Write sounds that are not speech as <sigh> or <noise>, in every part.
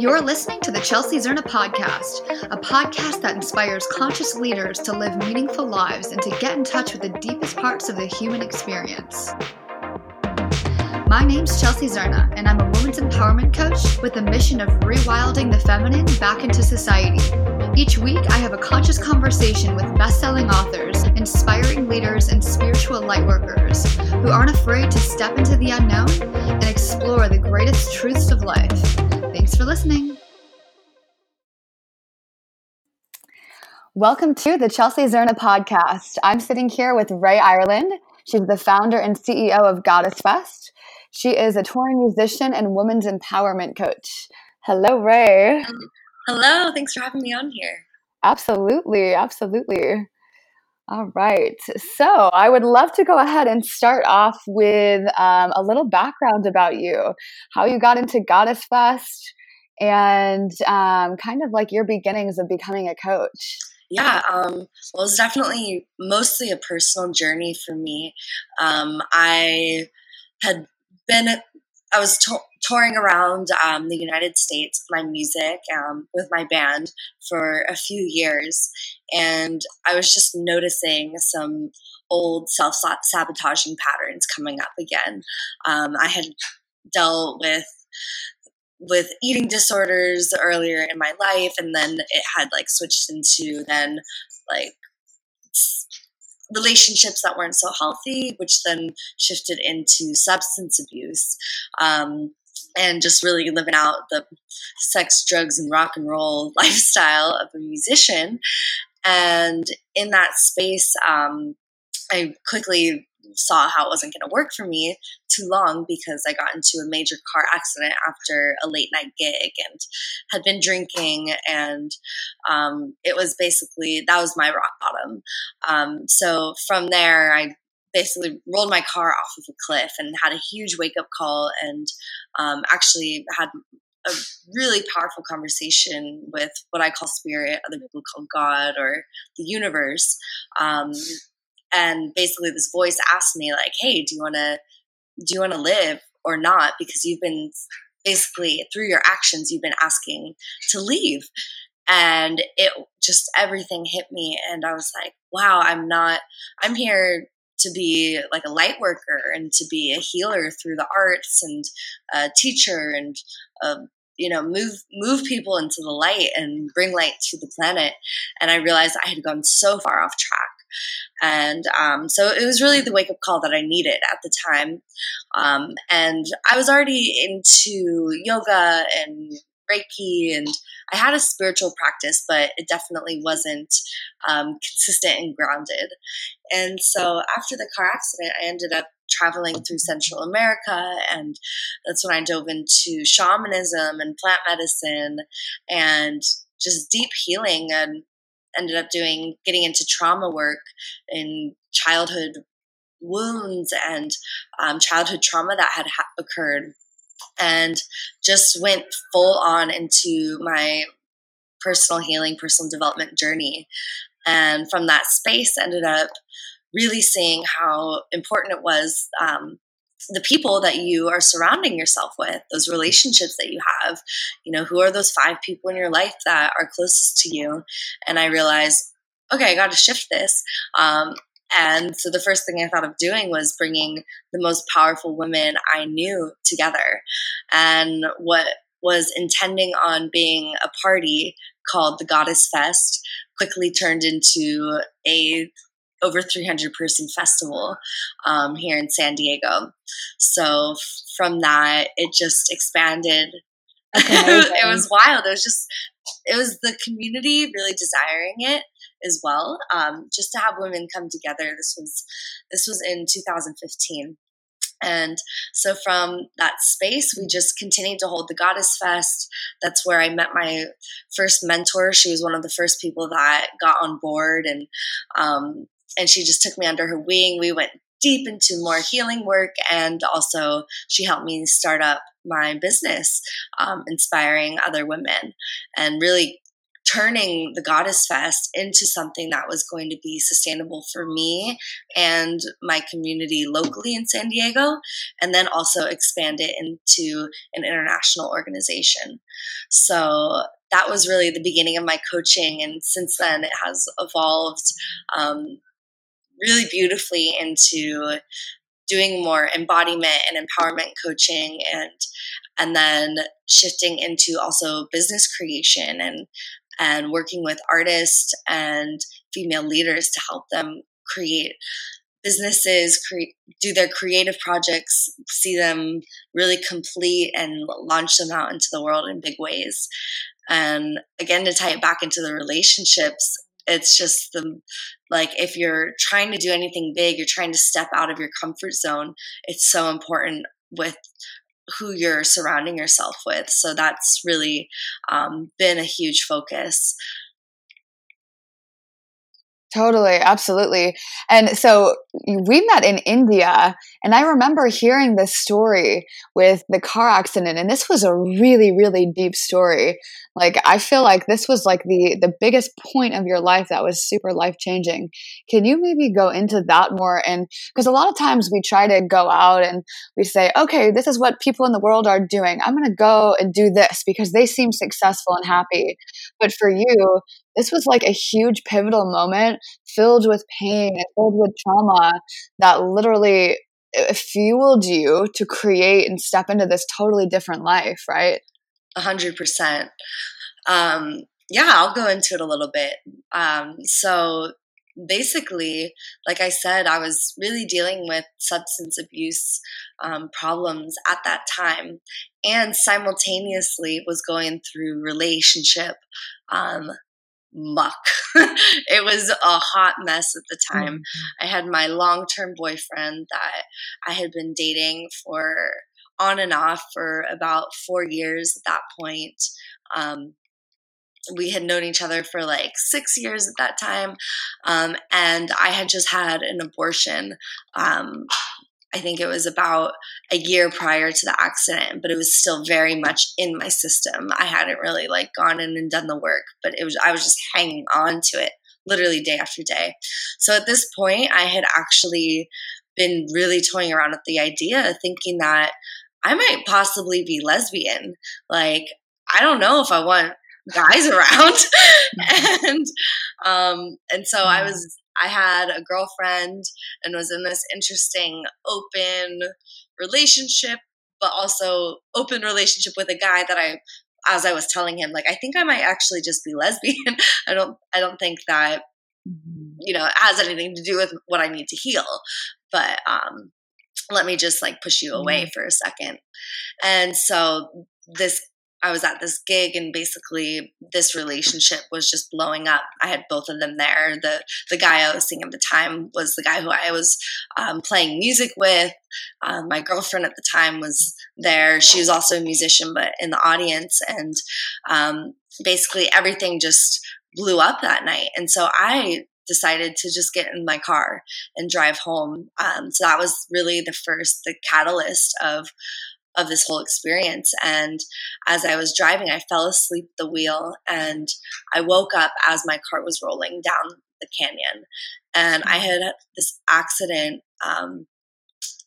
You're listening to the Chelsea Zerna podcast, a podcast that inspires conscious leaders to live meaningful lives and to get in touch with the deepest parts of the human experience. My name's Chelsea Zerna, and I'm a women's empowerment coach with the mission of rewilding the feminine back into society. Each week, I have a conscious conversation with best selling authors, inspiring leaders, and spiritual lightworkers who aren't afraid to step into the unknown and explore the greatest truths of life. Thanks for listening. Welcome to the Chelsea Zerna podcast. I'm sitting here with Rae Irelan. She's the founder and CEO of Goddess Fest. She is a touring musician and women's empowerment coach. Hello, Rae. Hello, thanks for having me on here. Absolutely, absolutely. All right. So I would love to go ahead and start off with um, a little background about you, how you got into Goddess Fest, and um, kind of like your beginnings of becoming a coach. Yeah, um, well, it's definitely mostly a personal journey for me. Um, I had been I was to- touring around um, the United States with my music, um, with my band for a few years, and I was just noticing some old self sabotaging patterns coming up again. Um, I had dealt with with eating disorders earlier in my life, and then it had like switched into then like relationships that weren't so healthy, which then shifted into substance abuse. Um, and just really living out the sex, drugs, and rock and roll <laughs> lifestyle of a musician. And in that space, um, I quickly saw how it wasn't going to work for me too long because I got into a major car accident after a late night gig and had been drinking. And um, it was basically that was my rock bottom. Um, so from there, I basically rolled my car off of a cliff and had a huge wake up call and um, actually had a really powerful conversation with what I call spirit, other people call God or the universe. Um, and basically this voice asked me like hey do you want to do you want to live or not? Because you've been basically through your actions you've been asking to leave. And it just everything hit me and i was like wow i'm not i'm here to be like a light worker and to be a healer through the arts and a teacher and uh, you know move move people into the light and bring light to the planet. And i realized i had gone so far off track and um, so it was really the wake up call that I needed at the time. Um, and I was already into yoga and Reiki, and I had a spiritual practice, but it definitely wasn't um, consistent and grounded. And so after the car accident, I ended up traveling through Central America, and that's when I dove into shamanism and plant medicine and just deep healing and ended up doing getting into trauma work in childhood wounds and um, childhood trauma that had ha- occurred. And just went full on into my personal healing personal development journey. And from that space ended up really seeing how important it was um, the people that you are surrounding yourself with, those relationships that you have, you know, who are those five people in your life that are closest to you? And I realized, okay, I got to shift this. Um, and so the first thing I thought of doing was bringing the most powerful women I knew together. And what was intending on being a party called the Goddess Fest quickly turned into a over 300 person festival um, here in San Diego. So from that, it just expanded. <laughs> it was wild. It was just, it was the community really desiring it as well. Um, just to have women come together. This was, this was in 2015. And so from that space, we just continued to hold the Goddess Fest. That's where I met my first mentor. She was one of the first people that got on board and um, and she just took me under her wing. We went deep into more healing work, and also she helped me start up my business, um, inspiring other women and really turning the Goddess Fest into something that was going to be sustainable for me and my community locally in San Diego, and then also expand it into an international organization. So that was really the beginning of my coaching, and since then it has evolved um, really beautifully into doing more embodiment and empowerment coaching and and then shifting into also business creation and and working with artists and female leaders to help them create businesses create do their creative projects see them really complete and launch them out into the world in big ways. And again to tie it back into the relationships it's just the like if you're trying to do anything big you're trying to step out of your comfort zone it's so important with who you're surrounding yourself with so that's really um, been a huge focus Totally, absolutely. And so we met in India, and I remember hearing this story with the car accident, and this was a really, really deep story. Like I feel like this was like the the biggest point of your life that was super life changing. Can you maybe go into that more? And because a lot of times we try to go out and we say, okay, this is what people in the world are doing. I'm going to go and do this because they seem successful and happy. But for you, this was like a huge pivotal moment filled with pain and filled with trauma that literally uh, fueled you to create and step into this totally different life, right? A hundred percent. Um, yeah, I'll go into it a little bit. Um, so basically, like I said, I was really dealing with substance abuse um, problems at that time, and simultaneously was going through relationship um, muck. <laughs> it was a hot mess at the time. Mm-hmm. I had my long term boyfriend that I had been dating for on and off for about four years at that point. Um, we had known each other for like six years at that time. Um, and I had just had an abortion um, I think it was about a year prior to the accident, but it was still very much in my system. I hadn't really like gone in and done the work, but it was I was just hanging on to it literally day after day. So at this point, I had actually been really toying around with the idea, thinking that I might possibly be lesbian. Like, I don't know if I want guys <laughs> around. <laughs> and um and so I was I had a girlfriend and was in this interesting open relationship, but also open relationship with a guy that I as I was telling him, like, I think I might actually just be lesbian. <laughs> I don't I don't think that mm-hmm. you know, it has anything to do with what I need to heal. But um let me just like push you away for a second. And so this I was at this gig and basically this relationship was just blowing up. I had both of them there. The the guy I was seeing at the time was the guy who I was um, playing music with. Um, my girlfriend at the time was there. She was also a musician, but in the audience. And um, basically everything just blew up that night. And so I decided to just get in my car and drive home. Um, so that was really the first, the catalyst of of this whole experience. And as I was driving, I fell asleep at the wheel and I woke up as my car was rolling down the canyon. And I had this accident um,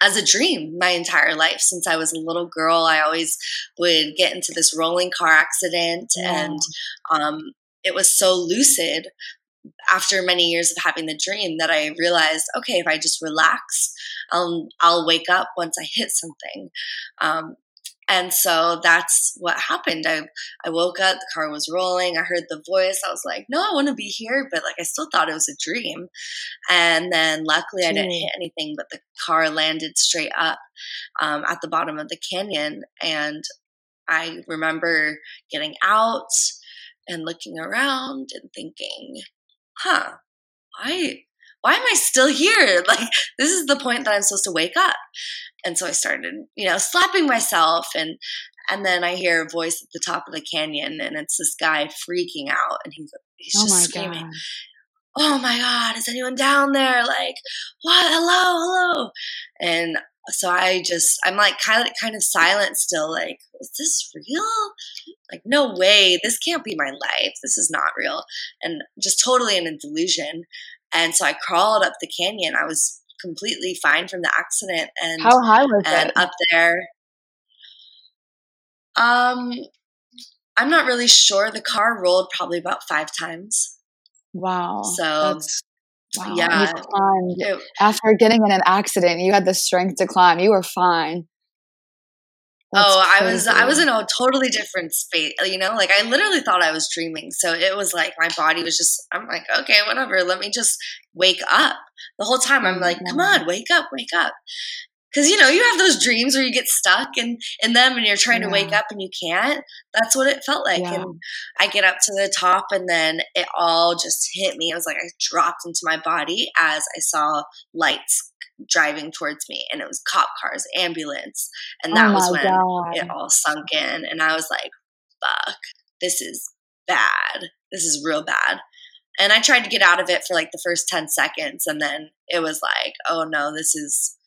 as a dream my entire life since I was a little girl. I always would get into this rolling car accident, yeah. and um, it was so lucid after many years of having the dream that I realized, okay, if I just relax, I'll I'll wake up once I hit something. Um, and so that's what happened. I I woke up, the car was rolling, I heard the voice. I was like, no, I want to be here, but like I still thought it was a dream. And then luckily I didn't hit anything, but the car landed straight up um, at the bottom of the canyon. And I remember getting out and looking around and thinking, huh, why why am I still here? <laughs> Like this is the point that I'm supposed to wake up. And so I started, you know, slapping myself and and then I hear a voice at the top of the canyon and it's this guy freaking out and he's he's oh just screaming. God. Oh my god, is anyone down there? Like, what? Hello, hello. And so I just I'm like kind of kind of silent still like is this real? Like no way this can't be my life. This is not real. And just totally in a delusion. And so I crawled up the canyon. I was completely fine from the accident and How high was and it? up there um I'm not really sure. The car rolled probably about 5 times. Wow. So that's wow. yeah. It, after getting in an accident. You had the strength to climb. You were fine. That's Oh, I was I was in a totally different space, uh, you know? Like I literally thought I was dreaming. So it was like my body was just I'm like, okay, whatever, let me just wake up. The whole time I'm like, come mm-hmm. on, wake up, wake up. Cuz you know, you have those dreams where you get stuck in in them and you're trying to wake up and you can't. That's what it felt like. Yeah. And I get up to the top and then it all just hit me. It was like I dropped into my body as I saw lights driving towards me and it was cop cars, ambulance. And Oh that was my when it all sunk in and I was like, fuck, this is bad. This is real bad. And I tried to get out of it for like the first 10 seconds and then it was like, oh no, this is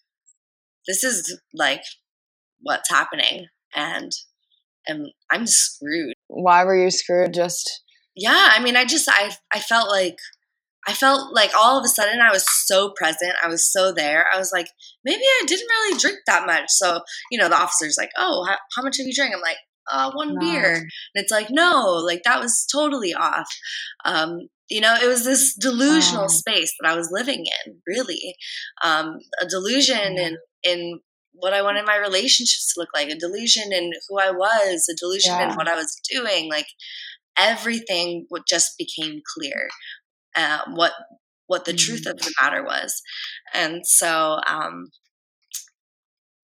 this is like what's happening and and I'm screwed. Why were you screwed? Just Yeah, I mean, I just I I felt like I felt like all of a sudden I was so present. I was so there. I was like, maybe I didn't really drink that much. So, you know, the officer's like, oh, how, how much have you drank? I'm like, uh, one beer. And it's like, no, like that was totally off. Um, you know, it was this delusional Wow. space that I was living in, really. Um, a delusion Yeah. in, in what I wanted my relationships to look like, a delusion in who I was, a delusion in what I was doing. Like everything would just became clear uh, what what the truth Mm. of the matter was. And so um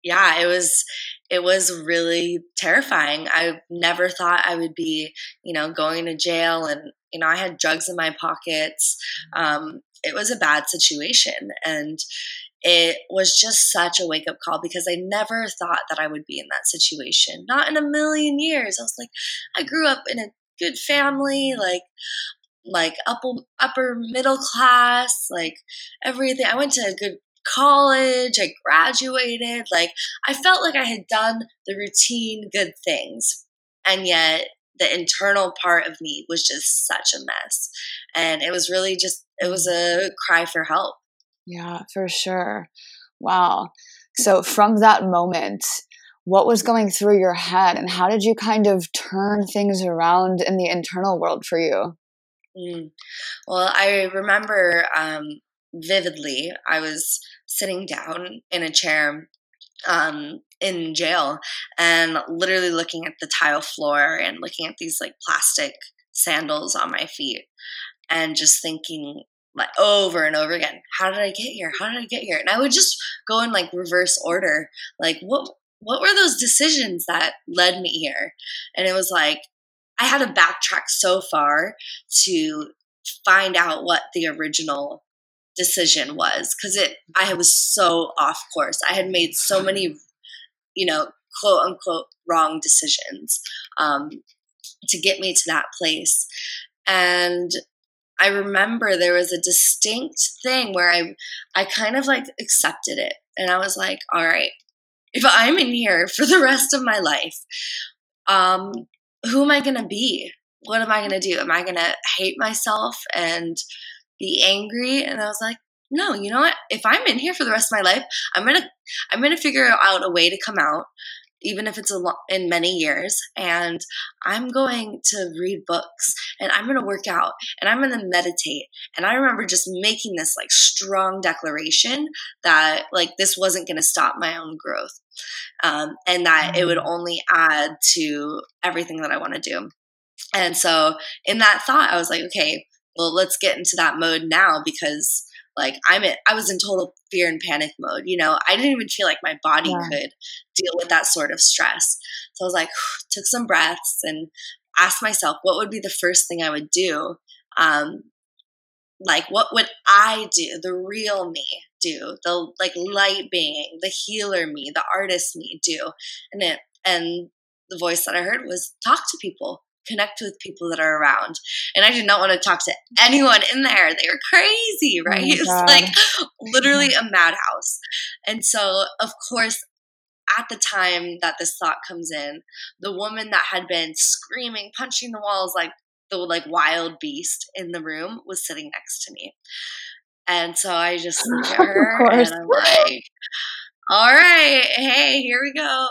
yeah it was it was really terrifying. I never thought i would be you know going to jail and you know i had drugs in my pockets. Um it was a bad situation. And it was just such a wake up call because I never thought that I would be in that situation. Not in a million years. I was like, I grew up in a good family, like like upper upper middle class, like everything. I went to a good college. I graduated. Like I felt like I had done the routine good things, and yet the internal part of me was just such a mess. And it was really just it was a cry for help. Yeah, for sure. Wow. So from that moment, what was going through your head and how did you kind of turn things around in the internal world for you? Mm. Well, I remember um, vividly. I was sitting down in a chair um, in jail and literally looking at the tile floor and looking at these like plastic sandals on my feet and just thinking like over and over again, how did I get here? How did I get here? And I would just go in like reverse order, like what what were those decisions that led me here? And it was like I had to backtrack so far to find out what the original decision was because it I was so off course. I had made so many, you know, quote unquote wrong decisions um, to get me to that place. And I remember there was a distinct thing where I I kind of like accepted it. And I was like, all right, if I'm in here for the rest of my life, um, who am I gonna be? What am I gonna do? Am I gonna hate myself and be angry? And I was like, no, you know what? If I'm in here for the rest of my life, I'm gonna I'm gonna figure out a way to come out, even if it's a lo- in many years. And I'm going to read books, and I'm gonna work out, and I'm gonna meditate. And I remember just making this like strong declaration that like this wasn't gonna stop my own growth, um, and that it would only add to everything that I want to do. And so in that thought, I was like, okay, well, let's get into that mode now because like I'm in, I was in total fear and panic mode. You know, I didn't even feel like my body Yeah. could deal with that sort of stress. So I was like, <sighs> took some breaths and asked myself, what would be the first thing I would do? Um, like, what would I do? The real me do? The like light being, the healer me, the artist me do? And it and the voice that I heard was talk to people, connect with people that are around. And I did not want to talk to anyone in there. They were crazy, right? Oh <laughs> it's like literally a madhouse. And so, of course, at the time that this thought comes in, the woman that had been screaming, punching the walls like the like wild beast in the room was sitting next to me. And so I just look at <laughs> her and I'm like, all right, hey, here we go.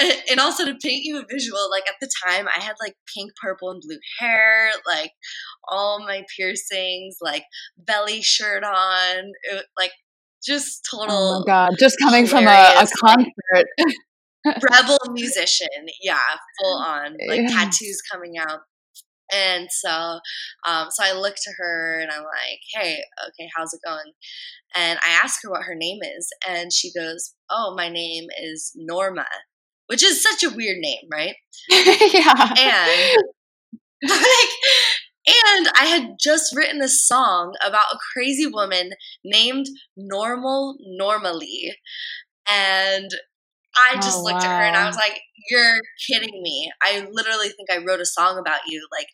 <laughs> And also to paint you a visual, like at the time I had like pink, purple, and blue hair, like all my piercings, like belly shirt on, it, like just total. Oh god! Just coming from a, a concert. <laughs> rebel musician, yeah, full on, like yeah. tattoos coming out. And so, um, so I look to her and I'm like, "Hey, okay, how's it going?" And I ask her what her name is, and she goes, "Oh, my name is Norma," which is such a weird name, right? <laughs> yeah. And <laughs> like, and I had just written a song about a crazy woman named Normal Normally. And I just oh, looked wow. at her and I was like, You're kidding me. I literally think I wrote a song about you like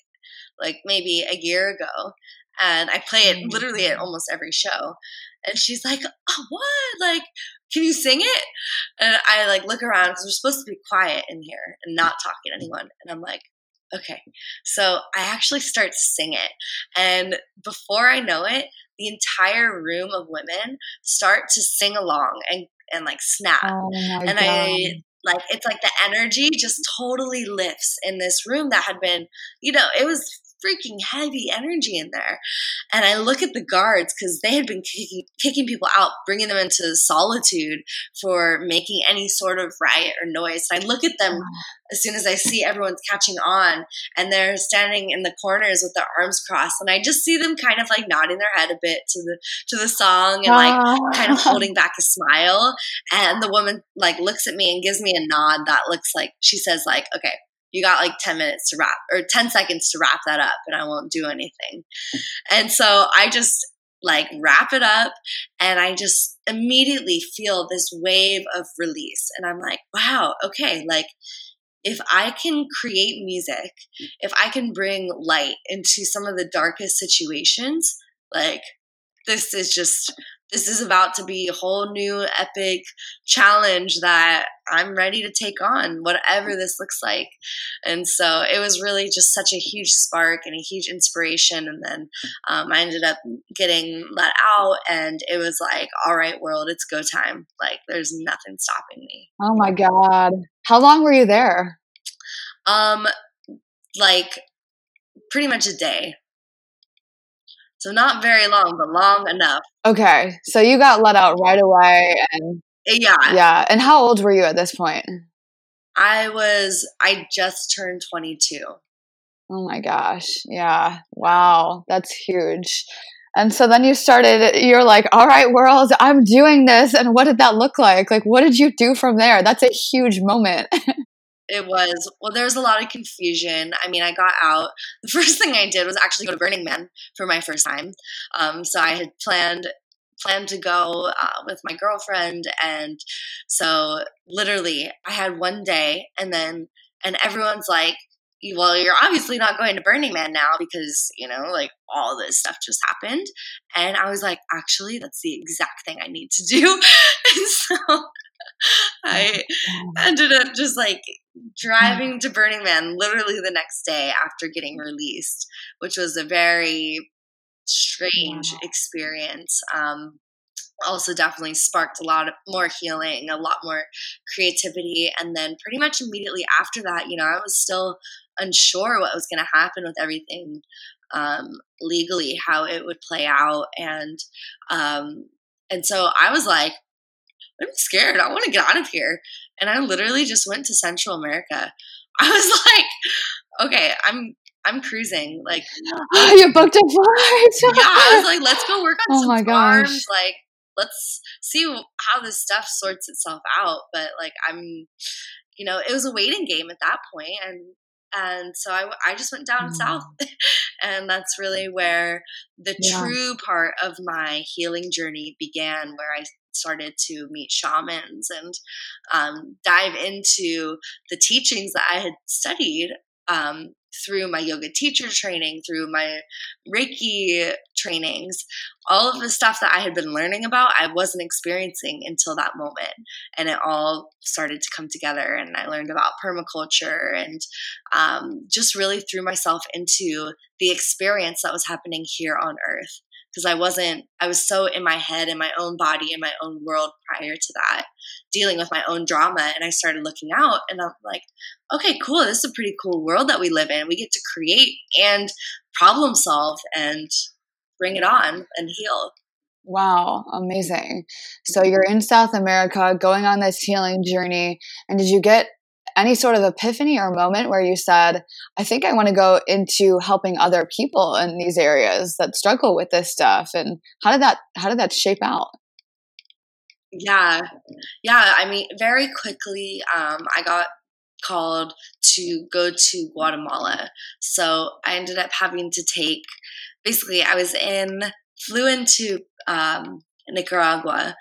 like maybe a year ago. And I play it mm. literally at almost every show. And she's like, oh, what? Like, can you sing it? And I like look around because we're supposed to be quiet in here and not talking to anyone. And I'm like, okay. So I actually start to sing it. And before I know it, the entire room of women start to sing along and, and like snap. Oh and God. I like it's like the energy just totally lifts in this room that had been, you know, it was freaking heavy energy in there. And I look at the guards because they had been kicking, kicking people out, bringing them into solitude for making any sort of riot or noise. And I look at them as soon as I see everyone's catching on and they're standing in the corners with their arms crossed. And I just see them kind of like nodding their head a bit to the to the song and like kind of ah. holding back a smile. And the woman like looks at me and gives me a nod that looks like she says like, okay, you got like 10 minutes to wrap or 10 seconds to wrap that up and I won't do anything. And so I just like wrap it up and I just immediately feel this wave of release. And I'm like, wow, okay, like if I can create music, if I can bring light into some of the darkest situations, like this is just this is about to be a whole new epic challenge that I'm ready to take on, whatever this looks like. And so it was really just such a huge spark and a huge inspiration. And then um, I ended up getting let out, and it was like, all right, world, it's go time. Like, there's nothing stopping me. Oh my God. How long were you there? Um, like pretty much a day. So not very long, but long enough. Okay. So you got let out right away and uh, Yeah. Yeah. And how old were you at this point? I was I just turned 22. Oh my gosh. Yeah. Wow. That's huge. And so then you started, you're like, all right, world, I'm doing this. And what did that look like? Like, what did you do from there? That's a huge moment. <laughs> It was well. There was a lot of confusion. I mean, I got out. <laughs> The first thing I did was actually go to Burning Man for my first time. Um, so I had planned planned to go uh, with my girlfriend, and so literally, I had one day, and then and everyone's like, well, you're obviously not going to Burning Man now because, you know, like all this stuff just happened. And I was like, actually, that's the exact thing I need to do. <laughs> and so <laughs> I ended up just like driving to Burning Man literally the next day after getting released, which was a very strange experience. Um, also definitely sparked a lot of more healing, a lot more creativity. And then pretty much immediately after that, you know, I was still unsure what was going to happen with everything um, legally, how it would play out. And, um, and so I was like, I'm scared. I want to get out of here. And I literally just went to Central America. <laughs> I was like, okay, I'm I'm cruising. Like <gasps> you booked a flight. <laughs> yeah, I was like, let's go work on oh some my farms. Gosh. Like, let's see how this stuff sorts itself out. But like, I'm, you know, it was a waiting game at that point, and and so I, I just went down mm. south <laughs> and that's really where the yeah. true part of my healing journey began where i started to meet shamans and um, dive into the teachings that i had studied um, through my yoga teacher training, through my Reiki trainings, all of the stuff that I had been learning about, I wasn't experiencing until that moment. And it all started to come together. And I learned about permaculture and um, just really threw myself into the experience that was happening here on earth because I wasn't, I was so in my head, in my own body, in my own world prior to that, dealing with my own drama. And I started looking out and I'm like, okay, cool. This is a pretty cool world that we live in. We get to create and problem solve and bring it on and heal. Wow, amazing. So you're in South America going on this healing journey. And did you get any sort of epiphany or moment where you said, I think I want to go into helping other people in these areas that struggle with this stuff? And how did that how did that shape out? Yeah. Yeah. I mean, very quickly, um, I got called to go to Guatemala. So I ended up having to take basically I was in flew into um, Nicaragua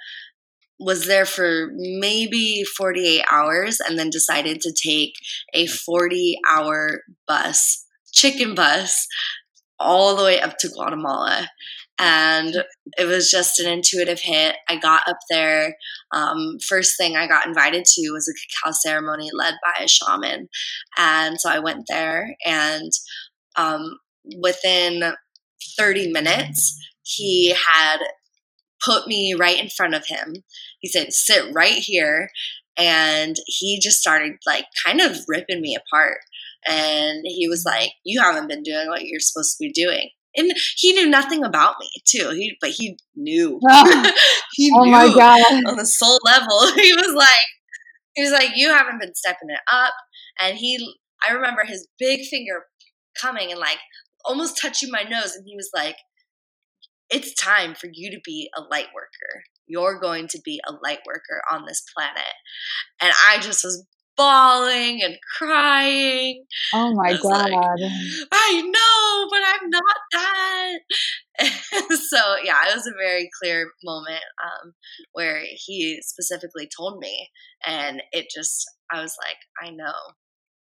was there for maybe 48 hours and then decided to take a 40 hour bus, chicken bus, all the way up to Guatemala. And it was just an intuitive hit. I got up there. Um, first thing I got invited to was a cacao ceremony led by a shaman. And so I went there, and um, within 30 minutes, he had put me right in front of him. He said, sit right here. And he just started like kind of ripping me apart. And he was like, You haven't been doing what you're supposed to be doing. And he knew nothing about me too. He but he knew. <laughs> Oh, <laughs> he oh knew my God. on the soul level. <laughs> He was like, he was like, You haven't been stepping it up. And he I remember his big finger coming and like almost touching my nose. And he was like, it's time for you to be a light worker. You're going to be a light worker on this planet. And I just was bawling and crying. Oh my God. Like, I know, but I'm not that. <laughs> so, yeah, it was a very clear moment um, where he specifically told me. And it just, I was like, I know.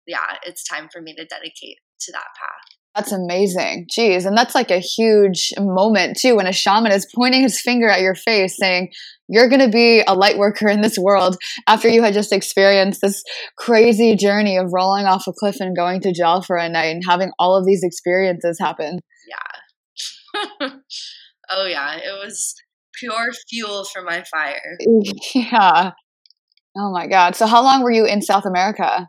Yeah, it's time for me to dedicate to that path. That's amazing. Jeez. And that's like a huge moment too when a shaman is pointing his finger at your face saying, You're going to be a light worker in this world after you had just experienced this crazy journey of rolling off a cliff and going to jail for a night and having all of these experiences happen. Yeah. <laughs> oh, yeah. It was pure fuel for my fire. <laughs> Yeah. Oh my God. So, how long were you in South America?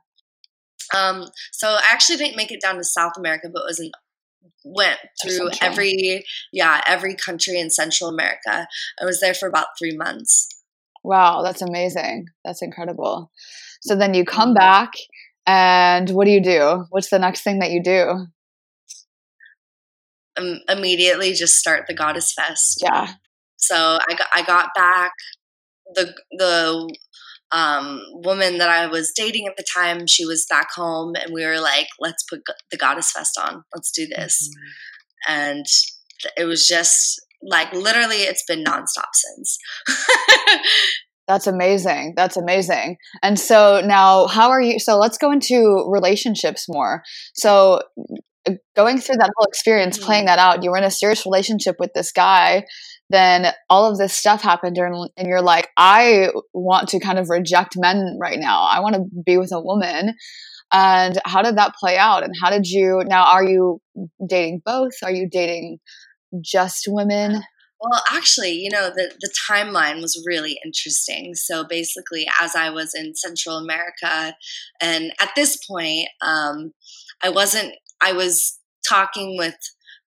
Um, so I actually didn't make it down to South America, but was in went through every yeah every country in Central America. I was there for about three months. Wow, that's amazing. That's incredible. So then you come mm-hmm. back, and what do you do? What's the next thing that you do? Um, immediately, just start the Goddess Fest. Yeah. So I got I got back. the The um, woman that I was dating at the time, she was back home, and we were like, let's put the Goddess Fest on. Let's do this. Mm-hmm. And it was just like literally, it's been nonstop since. That's amazing. That's amazing. And so now, how are you? So let's go into relationships more. So, uh, going through that whole experience, mm-hmm. playing that out, you were in a serious relationship with this guy then all of this stuff happened and, you're like i want to kind of reject men right now. I want to be with a woman. And how did that play out? And how did you now are you dating both? Are you dating just women? Well actually you know the, the timeline was really interesting. So basically as i was in central america and at this point um, i wasn't i was talking with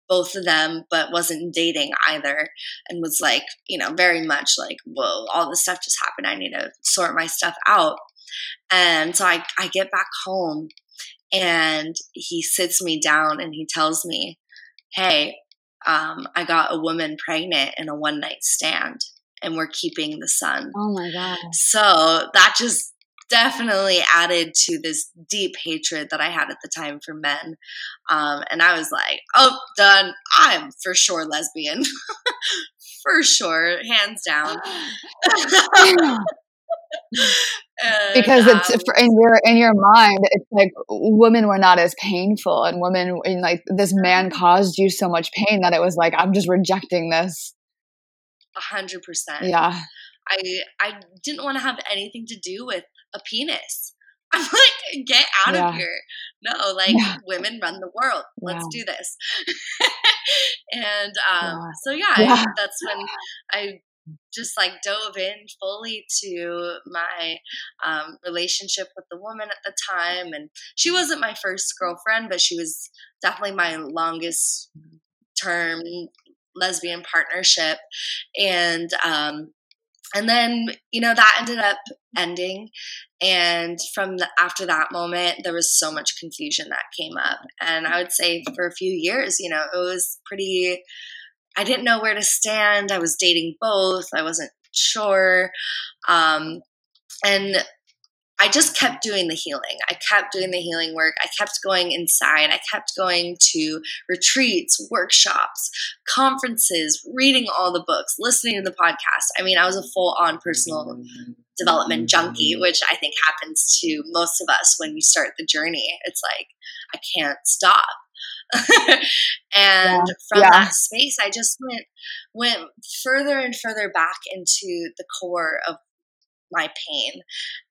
both of them, but wasn't dating either, and was like, you know, very much like, whoa, all this stuff just happened. I need to sort my stuff out. And so I, I get back home and he sits me down and he tells me, hey, um, I got a woman pregnant in a one night stand and we're keeping the son. Oh my God. So that just definitely added to this deep hatred that I had at the time for men. Um, and I was like, oh, done. I'm for sure lesbian. <laughs> for sure, hands down. <laughs> and, because it's um, in your in your mind it's like women were not as painful and women and like this man caused you so much pain that it was like i'm just rejecting this a hundred percent yeah i i didn't want to have anything to do with a penis <laughs> I'm like, get out yeah. of here. No, like yeah. women run the world. Let's yeah. do this. <laughs> and um, so yeah, that's when I just like dove in fully to my um, relationship with the woman at the time. And she wasn't my first girlfriend, but she was definitely my longest term lesbian partnership. And um, and then you know that ended up ending. And from the, after that moment there was so much confusion that came up. And i would say for a few years you know it was pretty i didn't know where to stand. I was dating both. I wasn't sure. Um, and I just kept doing the healing. I kept doing the healing work. I kept going inside. I kept going to retreats, workshops, conferences, reading all the books, listening to the podcast. I mean, I was a full on personal development junkie, which I think happens to most of us when you start the journey. It's like, I can't stop. <laughs> and yeah. from yeah. that space, I just went went further and further back into the core of my pain.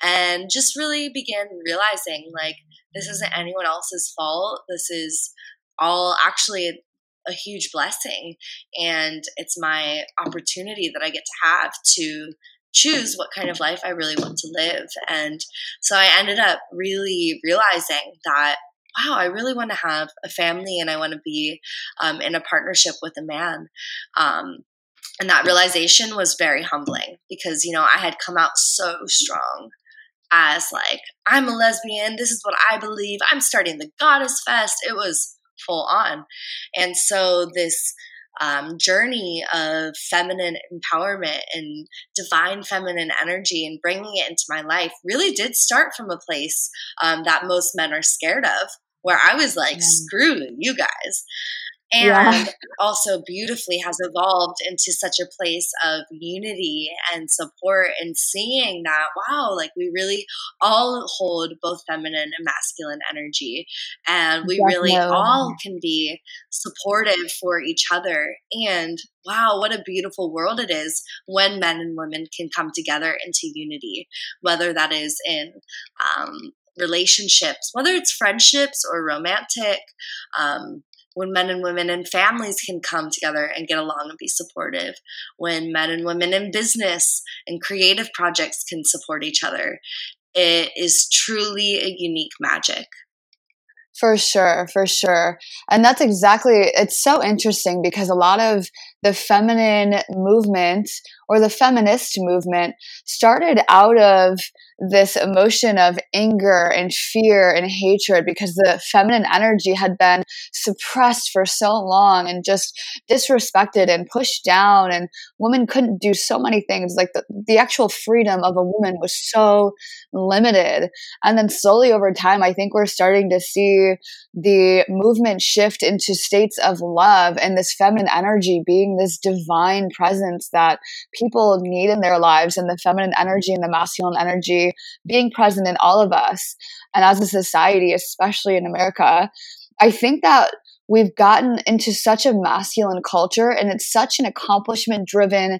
And just really began realizing like this isn't anyone else's fault. This is all actually a, huge blessing. And it's my opportunity that i get to have to choose what kind of life i really want to live. And so i ended up really realizing that wow, I really want to have a family and I want to be um, in a partnership with a man. Um, and that realization was very humbling because you know i had come out so strong as like i'm a lesbian this is what i believe i'm starting the goddess fest it was full on. And so this um, journey of feminine empowerment and divine feminine energy and bringing it into my life really did start from a place um, that most men are scared of where i was like screw you guys and yeah. also beautifully has evolved into such a place of unity and support and seeing that wow like we really all hold both feminine and masculine energy and we Definitely. really all can be supportive for each other and wow what a beautiful world it is when men and women can come together into unity whether that is in um, relationships whether it's friendships or romantic um, when men and women and families can come together and get along and be supportive, when men and women in business and creative projects can support each other. It is truly a unique magic. For sure, for sure. And that's exactly, it's so interesting because a lot of the feminine movement or the feminist movement started out of this emotion of anger and fear and hatred because the feminine energy had been suppressed for so long and just disrespected and pushed down. And women couldn't do so many things. Like the, the actual freedom of a woman was so limited. And then slowly over time i think we're starting to see the movement shift into states of love and this feminine energy being this divine presence that people need in their lives and the feminine energy and the masculine energy being present in all of us. And as a society, especially in America, I think that we've gotten into such a masculine culture and it's such an accomplishment driven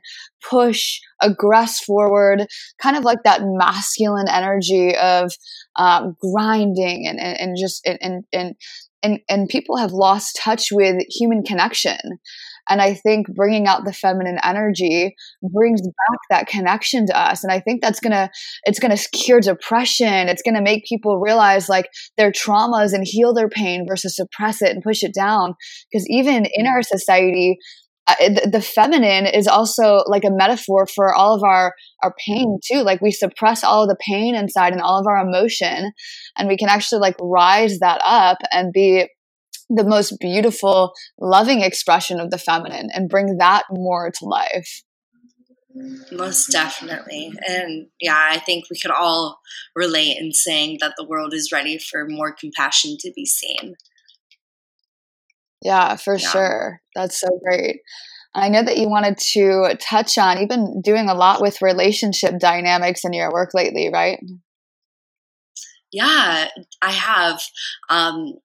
push aggress forward kind of like that masculine energy of um, grinding and, and, and just and, and and and people have lost touch with human connection and I think bringing out the feminine energy brings back that connection to us. And I think that's going to, it's going to cure depression. It's going to make people realize like their traumas and heal their pain versus suppress it and push it down. Because even in our society, uh, the feminine is also like a metaphor for all of our our pain too like we suppress all of the pain inside and all of our emotion and we can actually like rise that up and be the most beautiful, loving expression of the feminine and bring that more to life. Most definitely. And yeah, I think we could all relate in saying that the world is ready for more compassion to be seen. Yeah, for yeah. sure. That's so great. I know that you wanted to touch on, you've been doing a lot with relationship dynamics in your work lately, right? Yeah, I have. Um,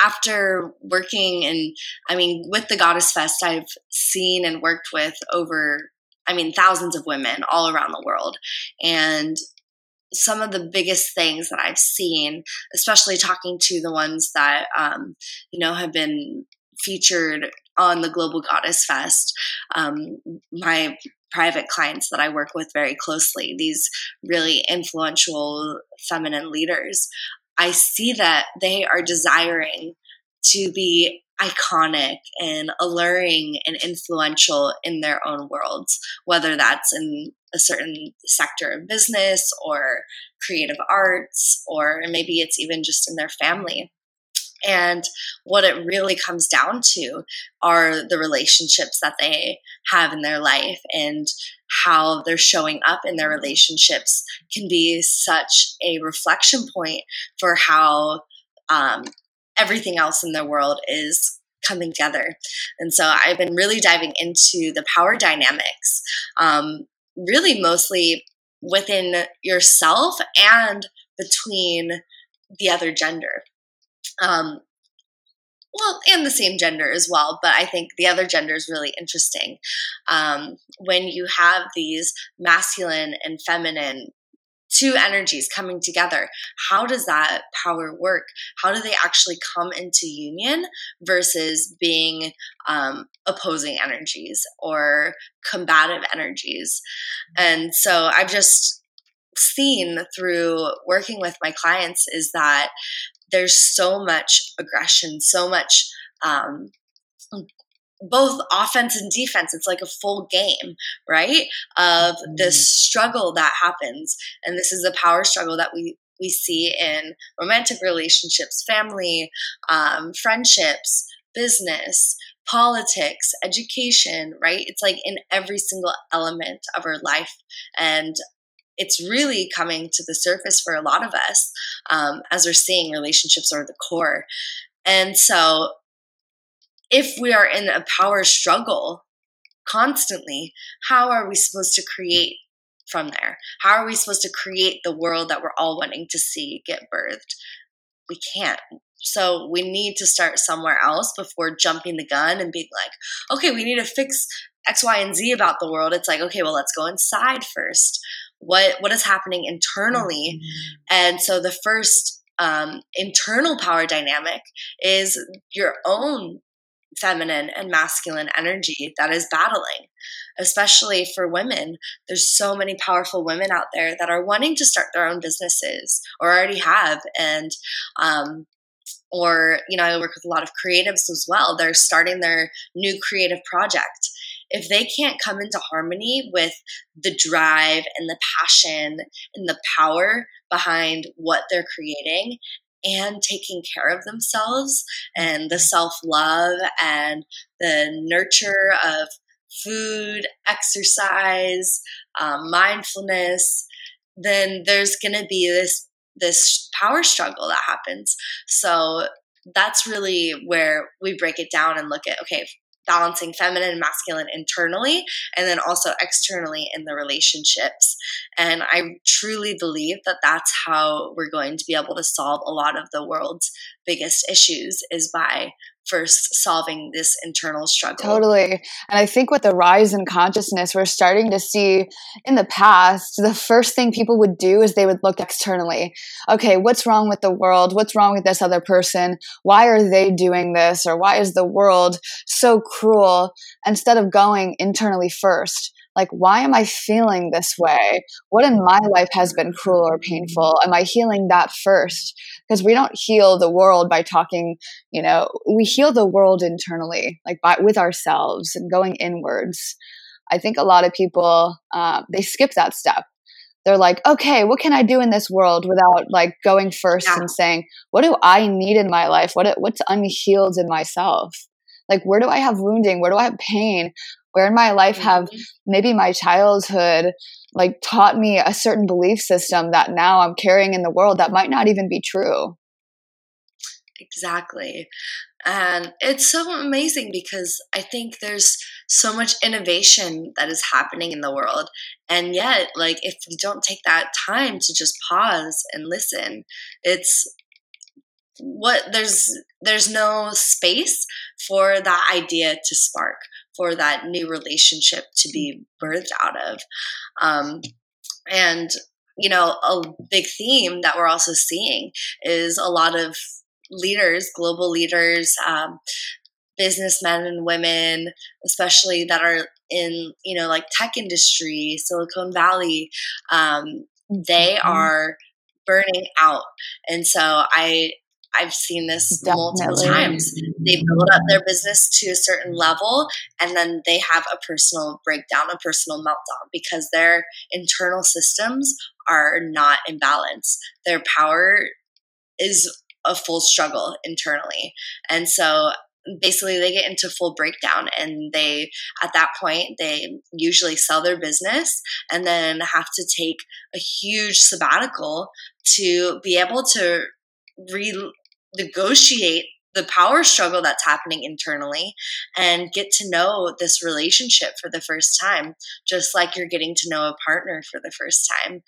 after working and I mean, with the Goddess Fest, I've seen and worked with over, I mean, thousands of women all around the world. And some of the biggest things that I've seen, especially talking to the ones that, um, you know, have been featured on the Global Goddess Fest, um, my private clients that I work with very closely, these really influential feminine leaders, I see that they are desiring to be iconic and alluring and influential in their own worlds, whether that's in a certain sector of business or creative arts, or maybe it's even just in their family. And what it really comes down to are the relationships that they have in their life and how they're showing up in their relationships can be such a reflection point for how um, everything else in their world is coming together. And so I've been really diving into the power dynamics, um, really mostly within yourself and between the other gender. Um, well, and the same gender as well, but I think the other gender is really interesting. Um, when you have these masculine and feminine two energies coming together, how does that power work? How do they actually come into union versus being um, opposing energies or combative energies? And so I've just seen through working with my clients is that there's so much aggression, so much um, both offense and defense. It's like a full game, right? Of this mm-hmm. struggle that happens. And this is a power struggle that we we see in romantic relationships, family, um, friendships, business, politics, education, right? It's like in every single element of our life. And it's really coming to the surface for a lot of us um, as we're seeing relationships are the core. And so, if we are in a power struggle constantly, how are we supposed to create from there? How are we supposed to create the world that we're all wanting to see get birthed? We can't. So we need to start somewhere else before jumping the gun and being like, okay, we need to fix X, Y, and Z about the world. It's like, okay, well, let's go inside first what what is happening internally. Mm-hmm. and so the first um, internal power dynamic is your own feminine and masculine energy that is battling especially for women. There's so many powerful women out there that are wanting to start their own businesses or already have. And um, or you know i work with a lot of creatives as well. They're starting their new creative project if they can't come into harmony with the drive and the passion and the power behind what they're creating and taking care of themselves and the self love and the nurture of food, exercise, um, mindfulness, then there's going to be this this power struggle that happens. So that's really where we break it down and look at okay, balancing feminine and masculine internally and then also externally in the relationships. And I truly believe that that's how we're going to be able to solve a lot of the world's biggest issues is by first solving this internal struggle. Totally. And I think with the rise in consciousness, we're starting to see in the past, the first thing people would do is they would look externally. Okay, what's wrong with the world? What's wrong with this other person? Why are they doing this? Or why is the world so cruel? Instead of going internally first like why am i feeling this way? What in my life has been cruel or painful? Am i healing that first? Because we don't heal the world by talking you know we heal the world internally like by, with ourselves and going inwards. I think a lot of people uh, they skip that step. They're like okay what can i do in this world without like going first yeah. and saying what do i need in my life? What what's unhealed in myself? Like where do i have wounding? Where do i have pain where in my life have mm-hmm. maybe my childhood like taught me a certain belief system that now I'm carrying in the world that might not even be true. Exactly. And it's so amazing because I think there's so much innovation that is happening in the world. And yet, like, if you don't take that time to just pause and listen, it's what there's there's no space for that idea to spark for that new relationship to be birthed out of. Um, and you know a big theme that we're also seeing is a lot of leaders, global leaders, um, businessmen and women, especially that are in you know like tech industry, Silicon Valley, um, they mm-hmm. are burning out, and so I I've seen this Definitely. multiple times. They mm-hmm. build up their business to a certain level and then they have a personal breakdown, a personal meltdown because their internal systems are not in balance. Their power is a full struggle internally. And so basically they get into full breakdown and they at that point they usually sell their business and then have to take a huge sabbatical to be able to renegotiate the power struggle that's happening internally and get to know this relationship for the first time, just like you're getting to know a partner for the first time.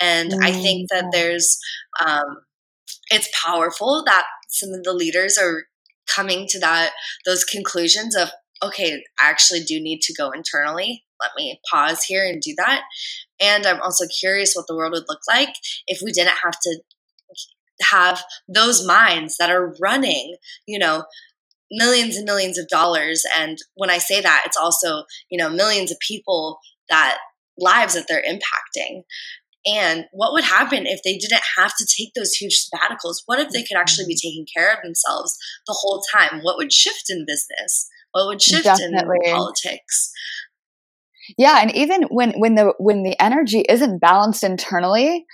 And mm-hmm. I think that there's um, it's powerful that some of the leaders are coming to that those conclusions of okay i actually do need to go internally let me pause here and do that and i'm also curious what the world would look like if we didn't have to have those minds that are running you know millions and millions of dollars and when i say that it's also you know millions of people that lives that they're impacting and what would happen if they didn't have to take those huge sabbaticals? What if they could actually be mm-hmm. taking care of themselves the whole time? What would shift in business? What would shift Definitely. in politics? Yeah, and even when when the when the energy isn't balanced internally,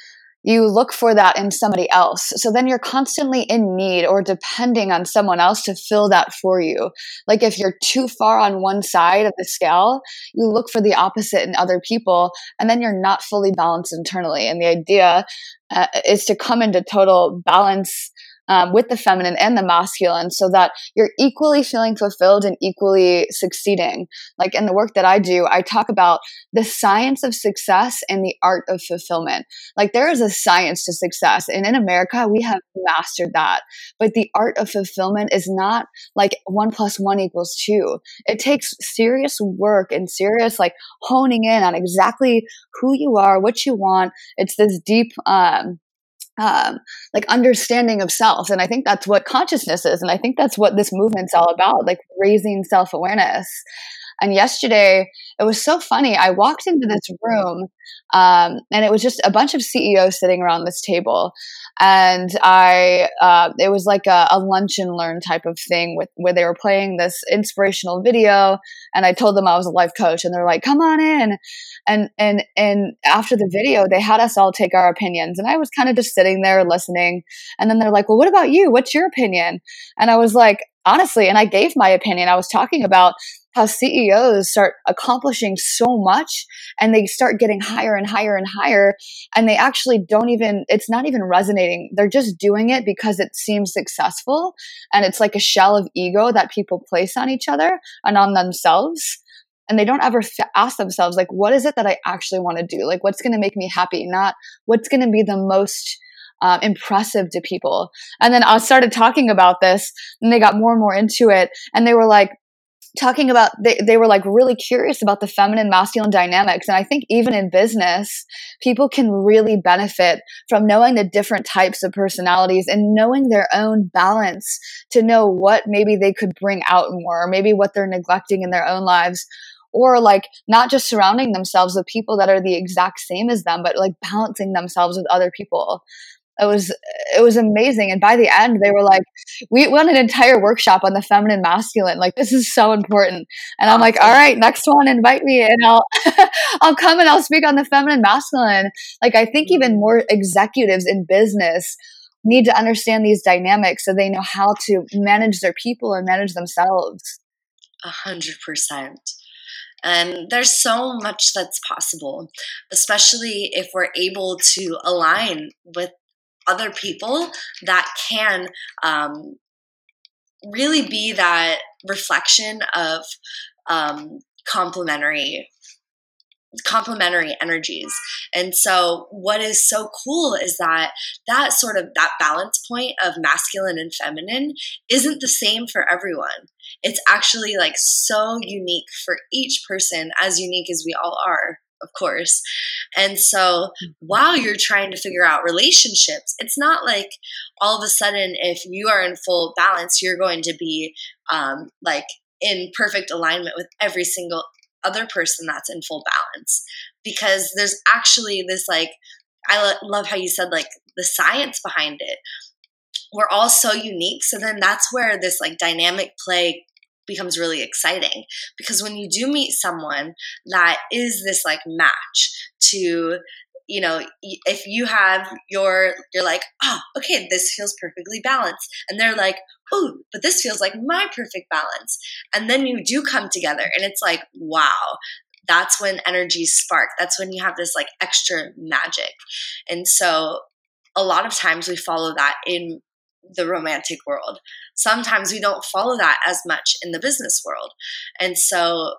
you look for that in somebody else. So then you're constantly in need or depending on someone else to fill that for you. Like if you're too far on one side of the scale, you look for the opposite in other people, and then you're not fully balanced internally. And the idea uh, is to come into total balance um, with the feminine and the masculine so that you're equally feeling fulfilled and equally succeeding. Like in the work that I do, I talk about the science of success and the art of fulfillment. Like there is a science to success. And in America, we have mastered that. But the art of fulfillment is not like one plus one equals two. It takes serious work and serious like honing in on exactly who you are, what you want. It's this deep, um, um, like understanding of self. And I think that's what consciousness is. And I think that's what this movement's all about, like raising self awareness. And yesterday, it was so funny. I walked into this room, um, and it was just a bunch of CEOs sitting around this table and I uh, it was like a, a, lunch and learn type of thing with where they were playing this inspirational video, and I told them I was a life coach, and they're like, "Come on in," and and and after the video, they had us all take our opinions, and I was kind of just sitting there listening, and then they're like, "Well, what about you? What's your opinion?" And I was like, honestly, and I gave my opinion. I was talking about how CEOs start accomplishing so much and they start getting higher and higher and higher. And they actually don't even, it's not even resonating. They're just doing it because it seems successful. And it's like a shell of ego that people place on each other and on themselves. And they don't ever ask themselves, like, what is it that I actually want to do? Like, what's going to make me happy? Not what's going to be the most um, impressive to people. And then I started talking about this and they got more and more into it. And they were like, talking about they, they were like really curious about the feminine masculine dynamics and i think even in business people can really benefit from knowing the different types of personalities and knowing their own balance to know what maybe they could bring out more or maybe what they're neglecting in their own lives or like not just surrounding themselves with people that are the exact same as them but like balancing themselves with other people it was it was amazing. And by the end they were like we went an entire workshop on the feminine masculine. Like this is so important. And i'm like all right next one invite me and i'll <laughs> i'll come and i'll speak on the feminine masculine. Like i think even mm-hmm. more executives in business need to understand these dynamics so they know how to manage their people and manage themselves. A hundred percent. And there's so much that's possible, especially if we're able to align with other people that can um, really be that reflection of um, complementary complementary energies. And so what is so cool is that that sort of that balance point of masculine and feminine isn't the same for everyone. It's actually like so unique for each person as unique as we all are of course. And so while you're trying to figure out relationships, it's not like all of a sudden, if you are in full balance, you're going to be um, like in perfect alignment with every single other person that's in full balance. Because there's actually this like, I lo- love how you said like the science behind it. We're all so unique. So then that's where this like dynamic play becomes really exciting. Because when you do meet someone that is this like match to you know if you have your you're like oh okay this feels perfectly balanced. And they're like oh but this feels like my perfect balance. And then you do come together and it's like wow. That's when energies spark that's when you have this like extra magic. And so a lot of times we follow that in the romantic world. Sometimes we don't follow that as much in the business world. And so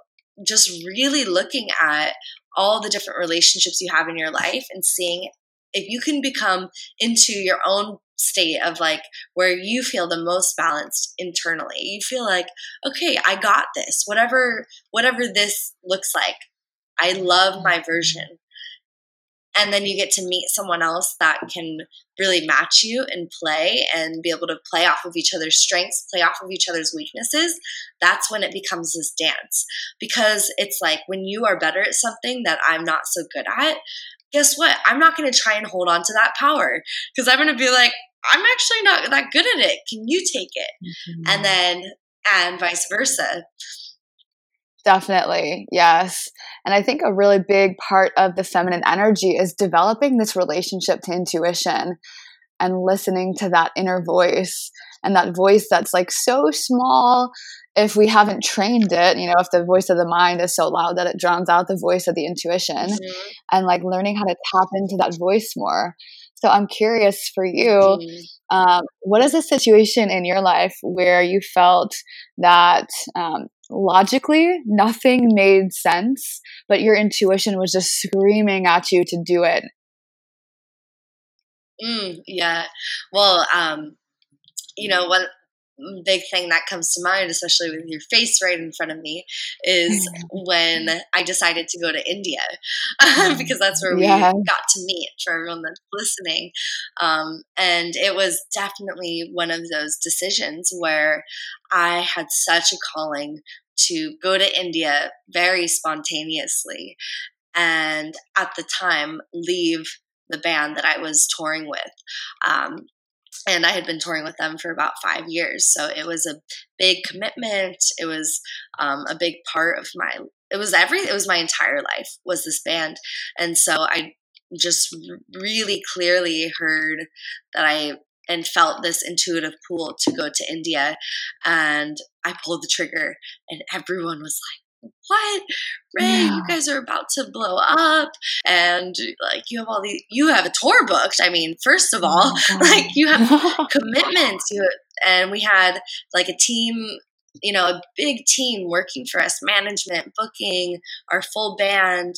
just really looking at all the different relationships you have in your life and seeing if you can become into your own state of like where you feel the most balanced internally you feel like okay i got this whatever whatever this looks like i love my mm-hmm. version and then you get to meet someone else that can really match you and play and be able to play off of each other's strengths play off of each other's weaknesses that's when it becomes this dance. Because it's like when you are better at something that i'm not so good at guess what? I'm not going to try and hold on to that power. Because i'm going to be like i'm actually not that good at it. Can you take it? Mm-hmm. and then and vice versa Definitely, yes. And I think a really big part of the feminine energy is developing this relationship to intuition and listening to that inner voice and that voice that's like so small if we haven't trained it, you know, if the voice of the mind is so loud that it drowns out the voice of the intuition mm-hmm. and like learning how to tap into that voice more. So I'm curious for you, mm-hmm. um, what is a situation in your life where you felt that um, logically nothing made sense, but your intuition was just screaming at you to do it. Mm, yeah. Well, um, you know, one big thing that comes to mind, especially with your face right in front of me, is <laughs> when I decided to go to India <laughs> because that's where yeah. we got to meet for everyone that's listening. Um, and it was definitely one of those decisions where I had such a calling to go to India very spontaneously and at the time leave the band that I was touring with. Um, and I had been touring with them for about five years. So it was a big commitment. It was um, a big part of my, it was every, it was my entire life was this band. And so I just really clearly heard that I and felt this intuitive pull to go to India. And I pulled the trigger, and everyone was like, what Rae yeah. you guys are about to blow up and like you have all these you have a tour booked i mean first of oh all oh <laughs> like you have <laughs> commitments you and we had like a team you know a big team working for us management booking our full band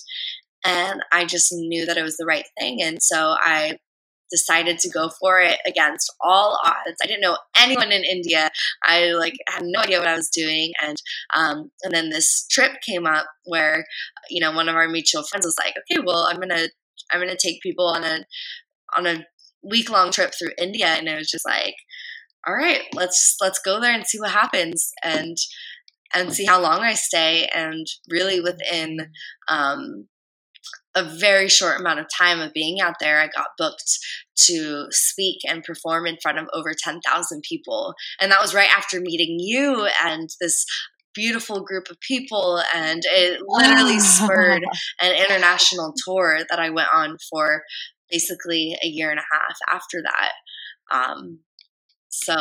and i just knew that it was the right thing and so i decided to go for it against all odds. I didn't know anyone in India. I like had no idea what I was doing, and um, and then this trip came up where you know one of our mutual friends was like, okay, well I'm gonna I'm gonna take people on a on a week long trip through India, and it was just like, all right, let's let's go there and see what happens, and and see how long I stay, and really within um, a very short amount of time of being out there, I got booked to speak and perform in front of over 10,000 people. And that was right after meeting you and this beautiful group of people. And it literally spurred <laughs> an international tour that I went on for basically a year and a half after that. Um, so.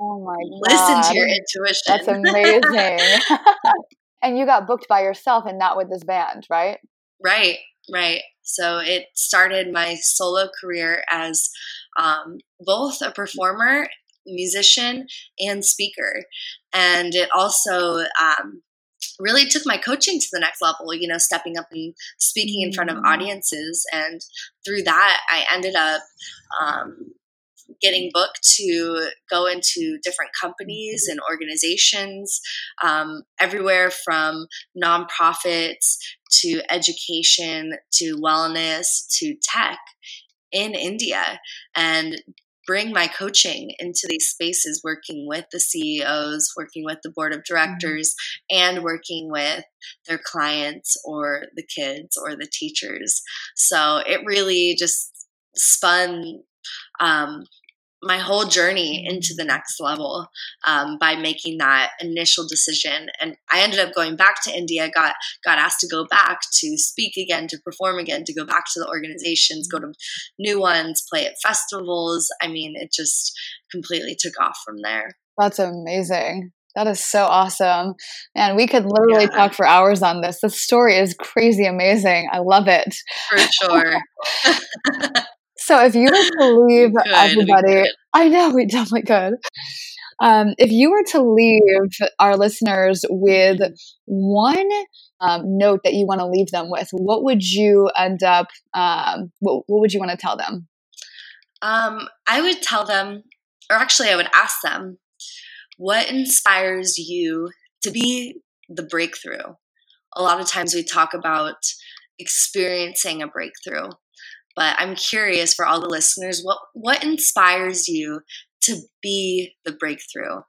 Oh my God. Listen to your intuition. That's amazing. <laughs> and you got booked by yourself and not with this band, right? Right, right. So it started my solo career as um, both a performer, musician, and speaker. And it also um, really took my coaching to the next level, you know, stepping up and speaking in front of mm. audiences. And through that, I ended up um, getting booked to go into different companies and organizations, um, everywhere from nonprofits to education to wellness to tech in India. And bring my coaching into these spaces, working with the CEOs, working with the board of mm-hmm. directors, mm-hmm. and working with their clients or the kids or the teachers. So it really just spun um, my whole journey into the next level um, by making that initial decision and i ended up going back to india got got asked to go back to speak again to perform again to go back to the organizations go to new ones play at festivals i mean it just completely took off from there that's amazing that is so awesome. And we could literally yeah. talk for hours on this. This story is crazy amazing. I love it. For sure. <laughs> <laughs> So if you were to <laughs> leave could, everybody, I know we definitely could. Um, if you were to leave our listeners with one um, note that you want to leave them with, what would you end up? Um, what, what would you want to tell them? Um, I would tell them, or actually, I would ask them, what inspires you to be the breakthrough? A lot of times we talk about experiencing a breakthrough but I'm curious for all the listeners, what what inspires you to be the breakthrough?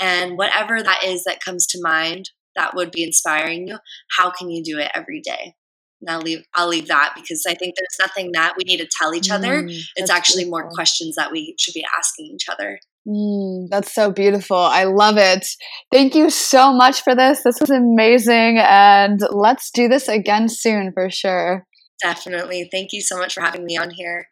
And whatever that is that comes to mind that would be inspiring you, how can you do it every day? And I'll leave I'll leave that because I think there's nothing that we need to tell each other. Mm, it's actually beautiful. more questions that we should be asking each other. Mm, that's so beautiful. I love it. Thank you so much for this. This was amazing. And let's do this again soon for sure. Definitely. Thank you so much for having me on here.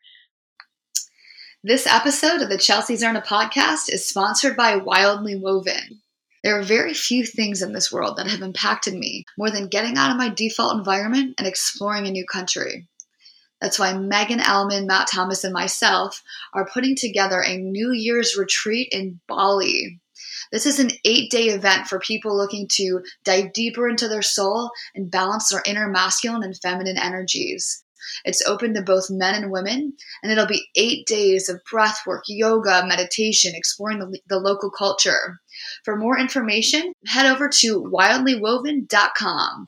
This episode of the Chelsea Zerna podcast is sponsored by Wildly Woven. There are very few things in this world that have impacted me more than getting out of my default environment and exploring a new country. That's why Megan Elman, Matt Thomas, and myself are putting together a New Year's retreat in Bali. This is an eight day event for people looking to dive deeper into their soul and balance their inner masculine and feminine energies. It's open to both men and women, and it'll be eight days of breath work, yoga, meditation, exploring the, the local culture. For more information, head over to wildlywoven.com.